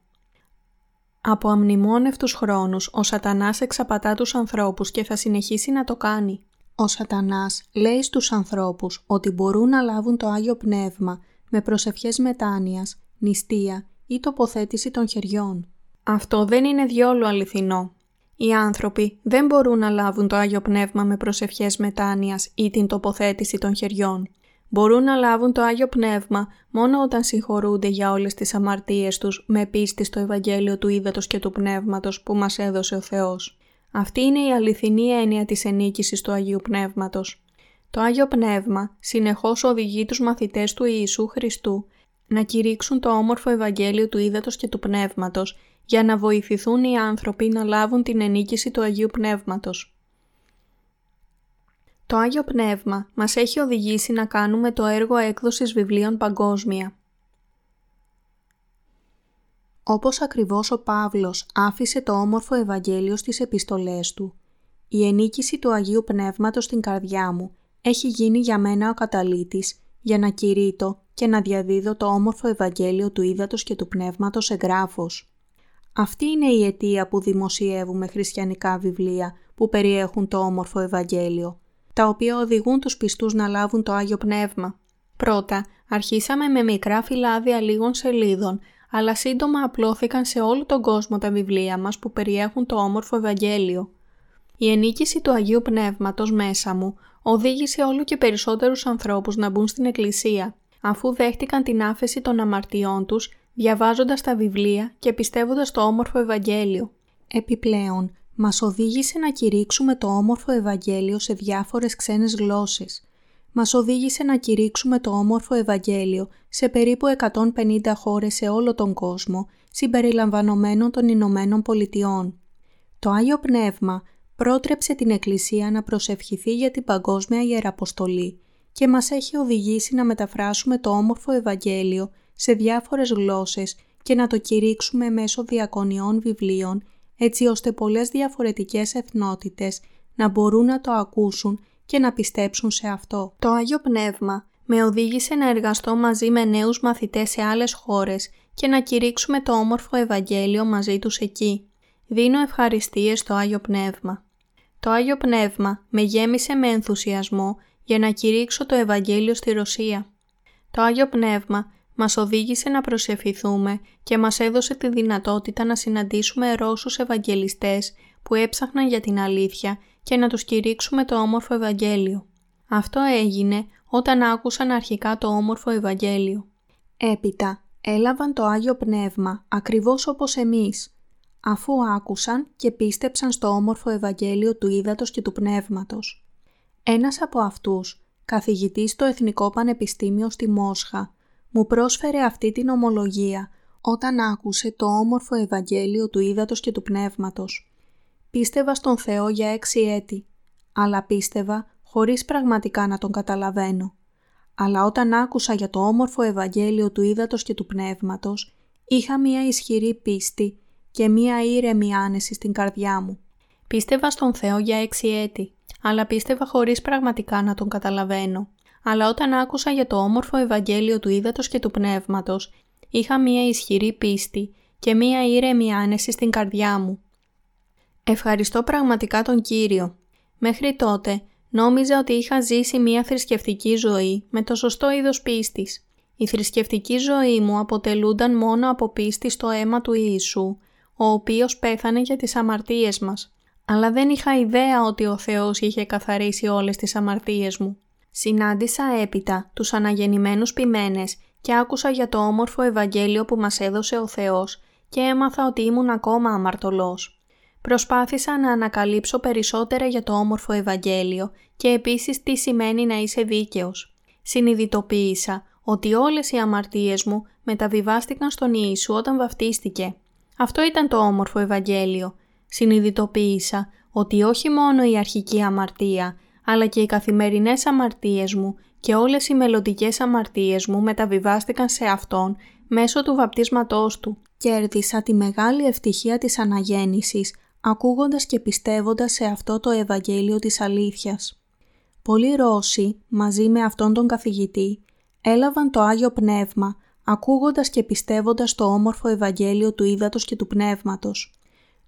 Από αμνημόνευτους χρόνους ο σατανάς εξαπατά τους ανθρώπους και θα συνεχίσει να το κάνει. Ο σατανάς λέει στους ανθρώπους ότι μπορούν να λάβουν το Άγιο Πνεύμα με προσευχές μετάνοιας, νηστεία ή τοποθέτηση των χεριών. Αυτό δεν είναι διόλου αληθινό. Οι άνθρωποι δεν μπορούν να λάβουν το Άγιο Πνεύμα με προσευχές μετάνοιας ή την τοποθέτηση των χεριών μπορούν να λάβουν το Άγιο Πνεύμα μόνο όταν συγχωρούνται για όλες τις αμαρτίες τους με πίστη στο Ευαγγέλιο του Ήδατος και του Πνεύματος που μας έδωσε ο Θεός. Αυτή είναι η αληθινή έννοια της ενίκησης του Αγίου Πνεύματος. Το Άγιο Πνεύμα συνεχώς οδηγεί τους μαθητές του Ιησού Χριστού να κηρύξουν το όμορφο Ευαγγέλιο του Ήδατος και του Πνεύματος για να βοηθηθούν οι άνθρωποι να λάβουν την ενίκηση του Αγίου Πνεύματος. Το Άγιο Πνεύμα μας έχει οδηγήσει να κάνουμε το έργο έκδοσης βιβλίων παγκόσμια. Όπως ακριβώς ο Παύλος άφησε το όμορφο Ευαγγέλιο στις επιστολές του, η ενίκηση του Αγίου Πνεύματος στην καρδιά μου έχει γίνει για μένα ο καταλήτης για να κηρύττω και να διαδίδω το όμορφο Ευαγγέλιο του Ήδατος και του Πνεύματος εγγράφος. Αυτή είναι η αιτία που δημοσιεύουμε χριστιανικά βιβλία που περιέχουν το όμορφο Ευαγγέλιο τα οποία οδηγούν τους πιστούς να λάβουν το Άγιο Πνεύμα. Πρώτα, αρχίσαμε με μικρά φυλάδια λίγων σελίδων, αλλά σύντομα απλώθηκαν σε όλο τον κόσμο τα βιβλία μας που περιέχουν το όμορφο Ευαγγέλιο. Η ενίκηση του Αγίου Πνεύματος μέσα μου οδήγησε όλο και περισσότερους ανθρώπους να μπουν στην Εκκλησία, αφού δέχτηκαν την άφεση των αμαρτιών τους, διαβάζοντας τα βιβλία και πιστεύοντας το όμορφο Ευαγγέλιο. Επιπλέον, μας οδήγησε να κηρύξουμε το όμορφο Ευαγγέλιο σε διάφορες ξένες γλώσσες. Μας οδήγησε να κηρύξουμε το όμορφο Ευαγγέλιο σε περίπου 150 χώρες σε όλο τον κόσμο, συμπεριλαμβανομένων των Ηνωμένων Πολιτειών. Το Άγιο Πνεύμα πρότρεψε την Εκκλησία να προσευχηθεί για την παγκόσμια Ιεραποστολή και μας έχει οδηγήσει να μεταφράσουμε το όμορφο Ευαγγέλιο σε διάφορες γλώσσες και να το κηρύξουμε μέσω διακονιών βιβλίων έτσι ώστε πολλές διαφορετικές εθνότητες να μπορούν να το ακούσουν και να πιστέψουν σε αυτό. Το Άγιο Πνεύμα με οδήγησε να εργαστώ μαζί με νέους μαθητές σε άλλες χώρες και να κηρύξουμε το όμορφο Ευαγγέλιο μαζί τους εκεί. Δίνω ευχαριστίες στο Άγιο Πνεύμα. Το Άγιο Πνεύμα με γέμισε με ενθουσιασμό για να κηρύξω το Ευαγγέλιο στη Ρωσία. Το Άγιο Πνεύμα μας οδήγησε να προσευχηθούμε και μας έδωσε τη δυνατότητα να συναντήσουμε Ρώσους Ευαγγελιστές που έψαχναν για την αλήθεια και να τους κηρύξουμε το όμορφο Ευαγγέλιο. Αυτό έγινε όταν άκουσαν αρχικά το όμορφο Ευαγγέλιο. Έπειτα έλαβαν το Άγιο Πνεύμα ακριβώς όπως εμείς, αφού άκουσαν και πίστεψαν στο όμορφο Ευαγγέλιο του Ήδατος και του Πνεύματος. Ένας από αυτούς, καθηγητής στο Εθνικό Πανεπιστήμιο στη Μόσχα, μου πρόσφερε αυτή την ομολογία όταν άκουσε το όμορφο Ευαγγέλιο του Ήδατος και του Πνεύματος. Πίστευα στον Θεό για έξι έτη, αλλά πίστευα χωρίς πραγματικά να τον καταλαβαίνω. Αλλά όταν άκουσα για το όμορφο Ευαγγέλιο του Ήδατος και του Πνεύματος, είχα μία ισχυρή πίστη και μία ήρεμη άνεση στην καρδιά μου. Πίστευα στον Θεό για έξι έτη, αλλά πίστευα χωρίς πραγματικά να τον καταλαβαίνω αλλά όταν άκουσα για το όμορφο Ευαγγέλιο του Ήδατος και του Πνεύματος, είχα μία ισχυρή πίστη και μία ήρεμη άνεση στην καρδιά μου. Ευχαριστώ πραγματικά τον Κύριο. Μέχρι τότε νόμιζα ότι είχα ζήσει μια θρησκευτική ζωή με το σωστό είδος πίστης. Η θρησκευτική ζωή μου αποτελούνταν μόνο από πίστη στο αίμα του Ιησού, ο οποίος πέθανε για τις αμαρτίες μας. Αλλά δεν είχα ιδέα ότι ο Θεός είχε καθαρίσει όλες τις αμαρτίες μου. Συνάντησα έπειτα τους αναγεννημένους ποιμένες και άκουσα για το όμορφο Ευαγγέλιο που μας έδωσε ο Θεός και έμαθα ότι ήμουν ακόμα αμαρτωλός. Προσπάθησα να ανακαλύψω περισσότερα για το όμορφο Ευαγγέλιο και επίσης τι σημαίνει να είσαι δίκαιος. Συνειδητοποίησα ότι όλες οι αμαρτίες μου μεταβιβάστηκαν στον Ιησού όταν βαφτίστηκε. Αυτό ήταν το όμορφο Ευαγγέλιο. Συνειδητοποίησα ότι όχι μόνο η αρχική αμαρτία, αλλά και οι καθημερινές αμαρτίες μου και όλες οι μελλοντικές αμαρτίες μου μεταβιβάστηκαν σε Αυτόν μέσω του βαπτίσματός Του. Κέρδισα τη μεγάλη ευτυχία της αναγέννησης, ακούγοντας και πιστεύοντας σε αυτό το Ευαγγέλιο της αλήθειας. Πολλοί Ρώσοι, μαζί με αυτόν τον καθηγητή, έλαβαν το Άγιο Πνεύμα, ακούγοντας και πιστεύοντας το όμορφο Ευαγγέλιο του Ήδατος και του Πνεύματος.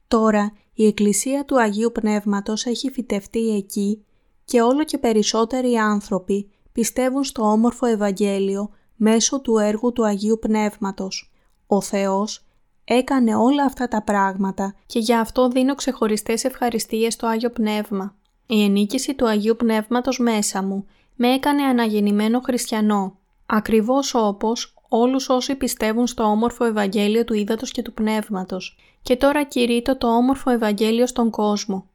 Τώρα η Εκκλησία του Αγίου Πνεύματος έχει φυτευτεί εκεί και όλο και περισσότεροι άνθρωποι πιστεύουν στο όμορφο Ευαγγέλιο μέσω του έργου του Αγίου Πνεύματος. Ο Θεός έκανε όλα αυτά τα πράγματα και γι' αυτό δίνω ξεχωριστές ευχαριστίες στο Άγιο Πνεύμα. Η ενίκηση του Αγίου Πνεύματος μέσα μου με έκανε αναγεννημένο χριστιανό, ακριβώς όπως όλους όσοι πιστεύουν στο όμορφο Ευαγγέλιο του Ήδατος και του Πνεύματος και τώρα κηρύττω το όμορφο Ευαγγέλιο στον κόσμο.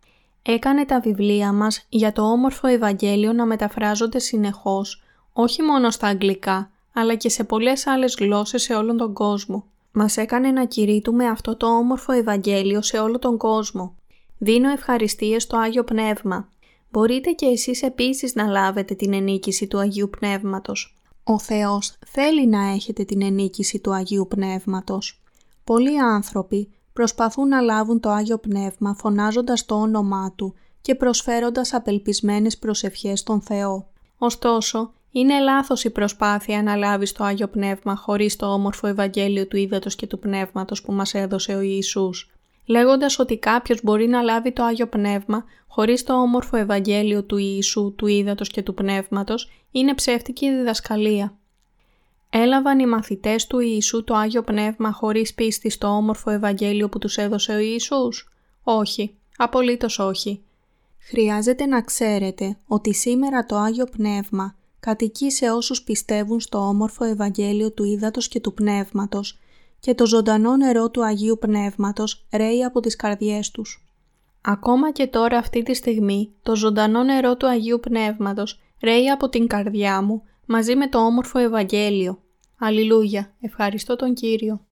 Έκανε τα βιβλία μας για το όμορφο Ευαγγέλιο να μεταφράζονται συνεχώς, όχι μόνο στα αγγλικά, αλλά και σε πολλές άλλες γλώσσες σε όλον τον κόσμο. Μας έκανε να κηρύττουμε αυτό το όμορφο Ευαγγέλιο σε όλο τον κόσμο. Δίνω ευχαριστίες στο Άγιο Πνεύμα. Μπορείτε και εσείς επίσης να λάβετε την ενίκηση του Αγίου Πνεύματος. Ο Θεός θέλει να έχετε την ενίκηση του Αγίου Πνεύματος. Πολλοί άνθρωποι προσπαθούν να λάβουν το Άγιο Πνεύμα φωνάζοντας το όνομά Του και προσφέροντας απελπισμένες προσευχές στον Θεό. Ωστόσο, είναι λάθος η προσπάθεια να λάβεις το Άγιο Πνεύμα χωρίς το όμορφο Ευαγγέλιο του Ήδατος και του Πνεύματος που μας έδωσε ο Ιησούς. Λέγοντας ότι κάποιος μπορεί να λάβει το Άγιο Πνεύμα χωρίς το όμορφο Ευαγγέλιο του Ιησού, του Ήδατος και του Πνεύματος, είναι ψεύτικη διδασκαλία. Έλαβαν οι μαθητές του Ιησού το Άγιο Πνεύμα χωρίς πίστη στο όμορφο Ευαγγέλιο που τους έδωσε ο Ιησούς; Όχι, απολύτως όχι. Χρειάζεται να ξέρετε ότι σήμερα το Άγιο Πνεύμα κατοικεί σε όσους πιστεύουν στο όμορφο Ευαγγέλιο του Ήδατος και του Πνεύματος και το ζωντανό νερό του Αγίου Πνεύματος ρέει από τις καρδιές τους. Ακόμα και τώρα αυτή τη στιγμή το ζωντανό νερό του Αγίου Πνεύματος ρέει από την καρδιά μου μαζί με το όμορφο Ευαγγέλιο. Αλληλούια, ευχαριστώ τον Κύριο.